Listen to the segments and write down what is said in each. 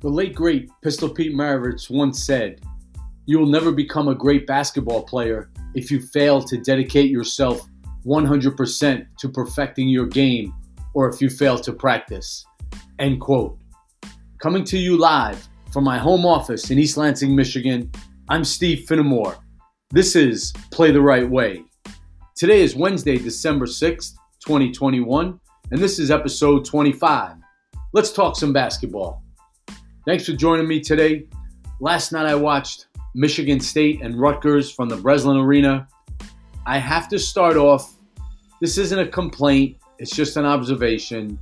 The late great Pistol Pete Maravich once said, You will never become a great basketball player if you fail to dedicate yourself 100% to perfecting your game or if you fail to practice. End quote. Coming to you live from my home office in East Lansing, Michigan, I'm Steve Finnemore. This is Play the Right Way. Today is Wednesday, December 6th, 2021, and this is episode 25. Let's talk some basketball. Thanks for joining me today. Last night I watched Michigan State and Rutgers from the Breslin Arena. I have to start off. This isn't a complaint, it's just an observation.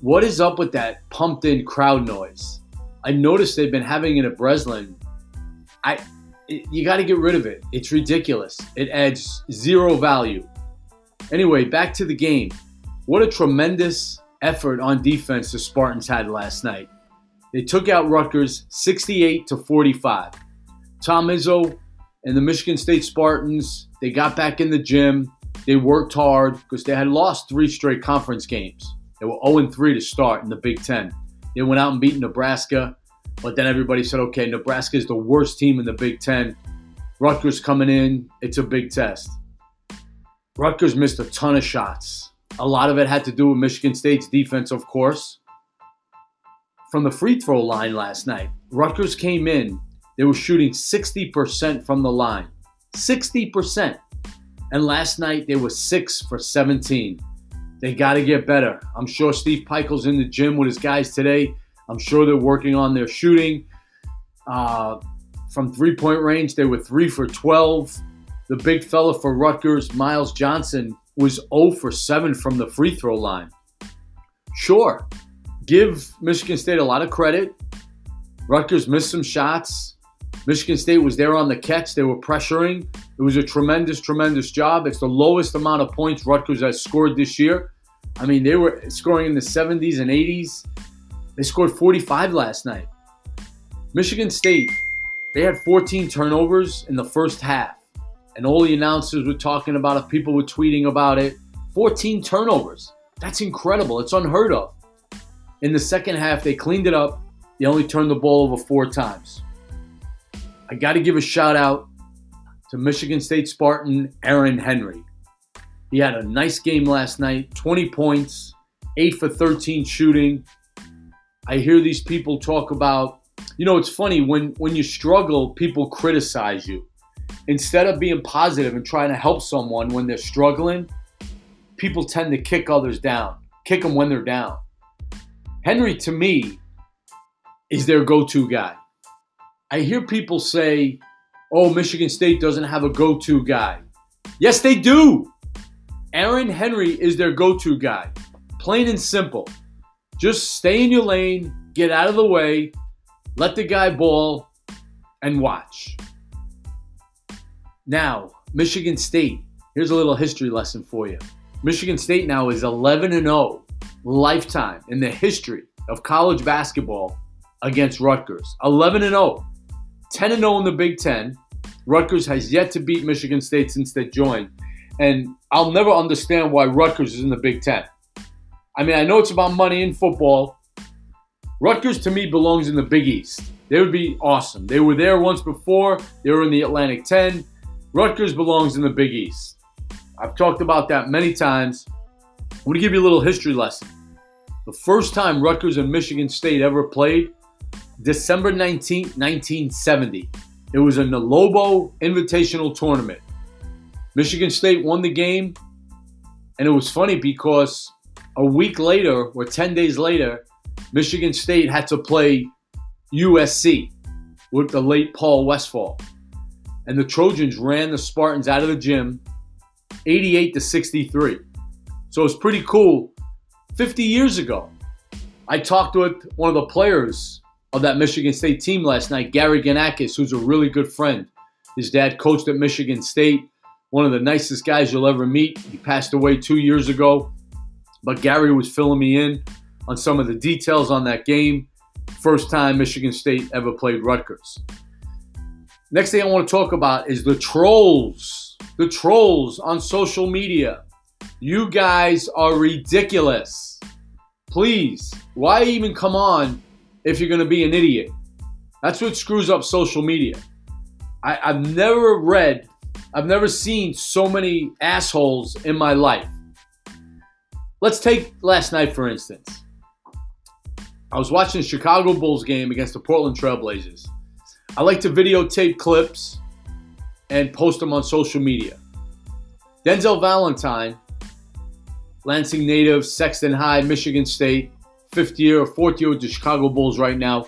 What is up with that pumped in crowd noise? I noticed they've been having it at Breslin. I it, you got to get rid of it. It's ridiculous. It adds zero value. Anyway, back to the game. What a tremendous effort on defense the Spartans had last night. They took out Rutgers 68 to 45. Tom Izzo and the Michigan State Spartans, they got back in the gym. They worked hard because they had lost three straight conference games. They were 0 3 to start in the Big Ten. They went out and beat Nebraska, but then everybody said, okay, Nebraska is the worst team in the Big Ten. Rutgers coming in, it's a big test. Rutgers missed a ton of shots. A lot of it had to do with Michigan State's defense, of course from the free throw line last night. Rutgers came in, they were shooting 60% from the line. 60%. And last night they were 6 for 17. They got to get better. I'm sure Steve Pikiell's in the gym with his guys today. I'm sure they're working on their shooting. Uh, from three point range, they were 3 for 12. The big fella for Rutgers, Myles Johnson, was 0 for 7 from the free throw line. Sure, give Michigan State a lot of credit. Rutgers missed some shots. Michigan State was there on the catch. They were pressuring. It was a tremendous, tremendous job. It's the lowest amount of points Rutgers has scored this year. I mean, they were scoring in the 70s and 80s. They scored 45 last night. Michigan State, they had 14 turnovers in the first half. And all the announcers were talking about it. People were tweeting about it. 14 turnovers. That's incredible. It's unheard of. In the second half, they cleaned it up. They only turned the ball over four times. I got to give a shout out to Michigan State Spartan Aaron Henry. He had a nice game last night 20 points, 8 for 13 shooting. I hear these people talk about, you know, it's funny when, when you struggle, people criticize you. Instead of being positive and trying to help someone when they're struggling, people tend to kick others down, kick them when they're down. Henry, to me, is their go to guy. I hear people say, oh, Michigan State doesn't have a go to guy. Yes, they do. Aaron Henry is their go to guy. Plain and simple. Just stay in your lane, get out of the way, let the guy ball, and watch. Now, Michigan State. Here's a little history lesson for you. Michigan State now is 11 and 0 lifetime in the history of college basketball against Rutgers. 11 and 0. 10 and 0 in the Big 10. Rutgers has yet to beat Michigan State since they joined. And I'll never understand why Rutgers is in the Big 10. I mean, I know it's about money in football. Rutgers to me belongs in the Big East. They would be awesome. They were there once before. They were in the Atlantic 10. Rutgers belongs in the Big East. I've talked about that many times. I'm going to give you a little history lesson. The first time Rutgers and Michigan State ever played, December 19, 1970. It was in the Lobo Invitational Tournament. Michigan State won the game, and it was funny because a week later, or 10 days later, Michigan State had to play USC with the late Paul Westphal. And the Trojans ran the Spartans out of the gym 88 to 63. So it's pretty cool. 50 years ago, I talked with one of the players of that Michigan State team last night, Gary Ganakes, who's a really good friend. His dad coached at Michigan State, one of the nicest guys you'll ever meet. He passed away two years ago, but Gary was filling me in on some of the details on that game. First time Michigan State ever played Rutgers. Next thing I want to talk about is the trolls. The trolls on social media. You guys are ridiculous. Please, why even come on if you're going to be an idiot. That's what screws up social media. I, I've never read, I've never seen so many assholes in my life. Let's take last night, for instance. I was watching the Chicago Bulls game against the Portland Trailblazers. I like to videotape clips and post them on social media. Denzel Valentine, Lansing native, Sexton High, Michigan State, fifth year or fourth year with the Chicago Bulls right now,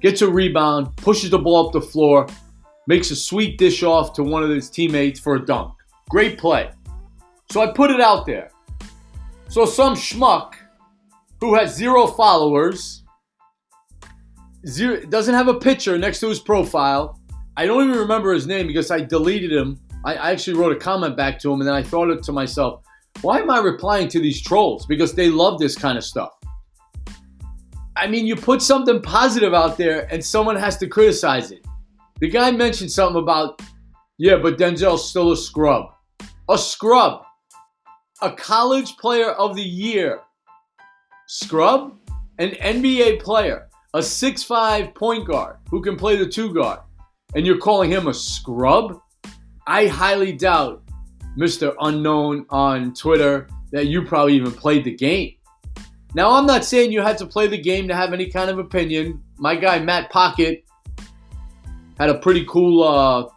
gets a rebound, pushes the ball up the floor, makes a sweet dish off to one of his teammates for a dunk. Great play. So I put it out there. So some schmuck who has zero followers, zero, doesn't have a picture next to his profile. I don't even remember his name because I deleted him I, I actually wrote a comment back to him, and then I thought it to myself, why am I replying to these trolls? Because they love this kind of stuff. I mean, you put something positive out there, and someone has to criticize it. The guy mentioned something about, yeah, but Denzel's still a scrub. A scrub. A college player of the year. Scrub? An NBA player. A six-five point guard who can play the two guard. And you're calling him a scrub? I highly doubt, Mr. Unknown on Twitter, that you probably even played the game. Now, I'm not saying you had to play the game to have any kind of opinion. My guy, Matt Pocket, had a pretty cool uh,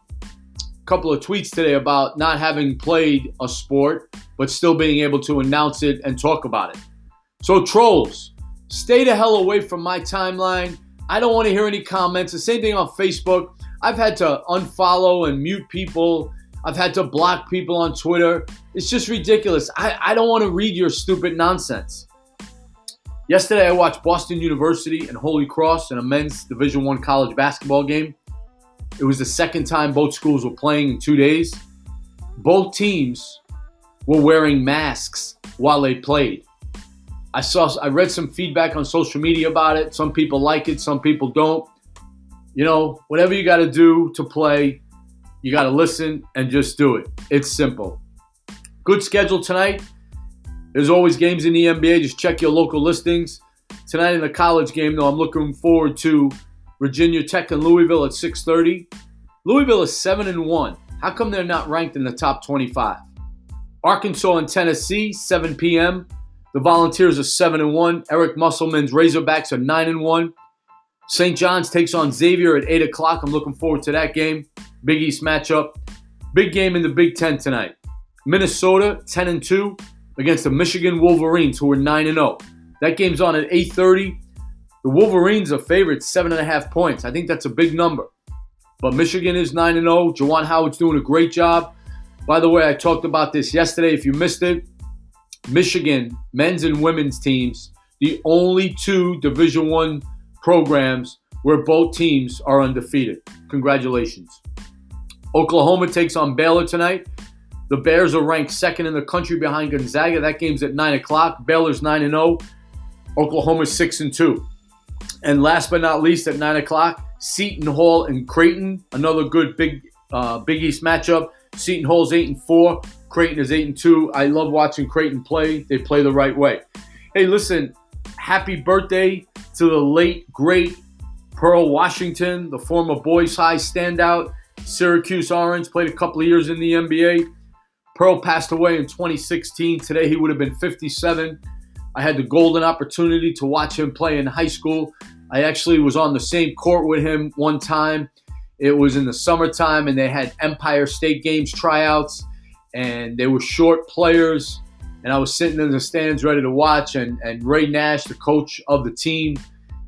couple of tweets today about not having played a sport, but still being able to announce it and talk about it. So, trolls, stay the hell away from my timeline. I don't want to hear any comments. The same thing on Facebook. I've had to unfollow and mute people. I've had to block people on Twitter. It's just ridiculous. I, I don't want to read your stupid nonsense. Yesterday, I watched Boston University and Holy Cross in a men's Division One college basketball game. It was the second time both schools were playing in two days. Both teams were wearing masks while they played. I saw I read some feedback on social media about it. Some people like it, some people don't you know, whatever you got to do to play, you got to listen and just do it. It's simple. Good schedule tonight. There's always games in the NBA. Just check your local listings. Tonight in the college game, though, I'm looking forward to Virginia Tech and Louisville at 6:30. Louisville is seven and one. How come they're not ranked in the top 25? Arkansas and Tennessee, 7 p.m. The Volunteers are seven and one. Eric Musselman's Razorbacks are nine and one. St. John's takes on Xavier at 8 o'clock. I'm looking forward to that game. Big East matchup. Big game in the Big Ten tonight. Minnesota 10 and 2 against the Michigan Wolverines, who are 9 and 0. That game's on at 8:30. The Wolverines are favored seven and a half points. I think that's a big number. But Michigan is 9 and 0. Juwan Howard's doing a great job. By the way, I talked about this yesterday. If you missed it, Michigan men's and women's teams, the only two Division One programs where both teams are undefeated. Congratulations. Oklahoma takes on Baylor tonight. The Bears are ranked second in the country behind Gonzaga. That game's at 9 o'clock. Baylor's 9 and 0. Oklahoma's 6 and 2. And last but not least, at 9 o'clock, Seton Hall and Creighton. Another good big uh, Big East matchup. Seton Hall's 8 and 4. Creighton is 8 and 2. I love watching Creighton play. They play the right way. Hey, listen, happy birthday to the late, great Pearl Washington, the former boys high standout, Syracuse Orange, played a couple of years in the NBA. Pearl passed away in 2016. Today he would have been 57. I had the golden opportunity to watch him play in high school. I actually was on the same court with him one time. It was in the summertime, and they had Empire State Games tryouts, and they were short players and I was sitting in the stands ready to watch. And, and Ray Nash, the coach of the team,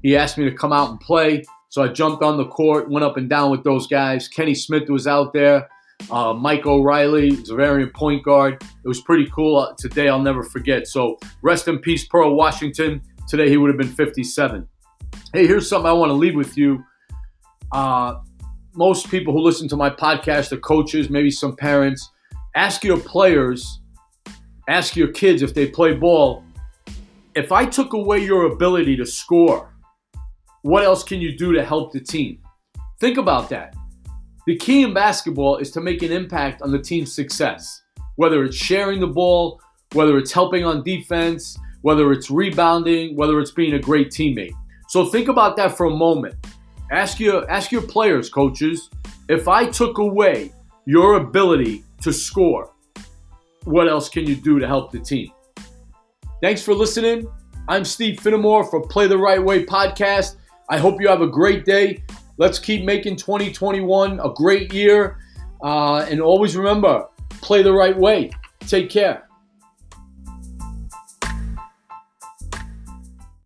he asked me to come out and play. So I jumped on the court, went up and down with those guys. Kenny Smith was out there. Uh, Mike O'Reilly very point guard. It was pretty cool. Uh, today I'll never forget. So rest in peace, Pearl Washington. Today he would have been 57. Hey, here's something I want to leave with you. Uh, most people who listen to my podcast are coaches, maybe some parents. Ask your players ask your kids if they play ball, if I took away your ability to score, what else can you do to help the team? Think about that. The key in basketball is to make an impact on the team's success, whether it's sharing the ball, whether it's helping on defense, whether it's rebounding, whether it's being a great teammate. So think about that for a moment. Ask your ask your players, coaches, if I took away your ability to score, what else can you do to help the team? Thanks for listening. I'm Steve Finnemore for Play the Right Way podcast. I hope you have a great day. Let's keep making 2021 a great year. Uh, and always remember, play the right way. Take care.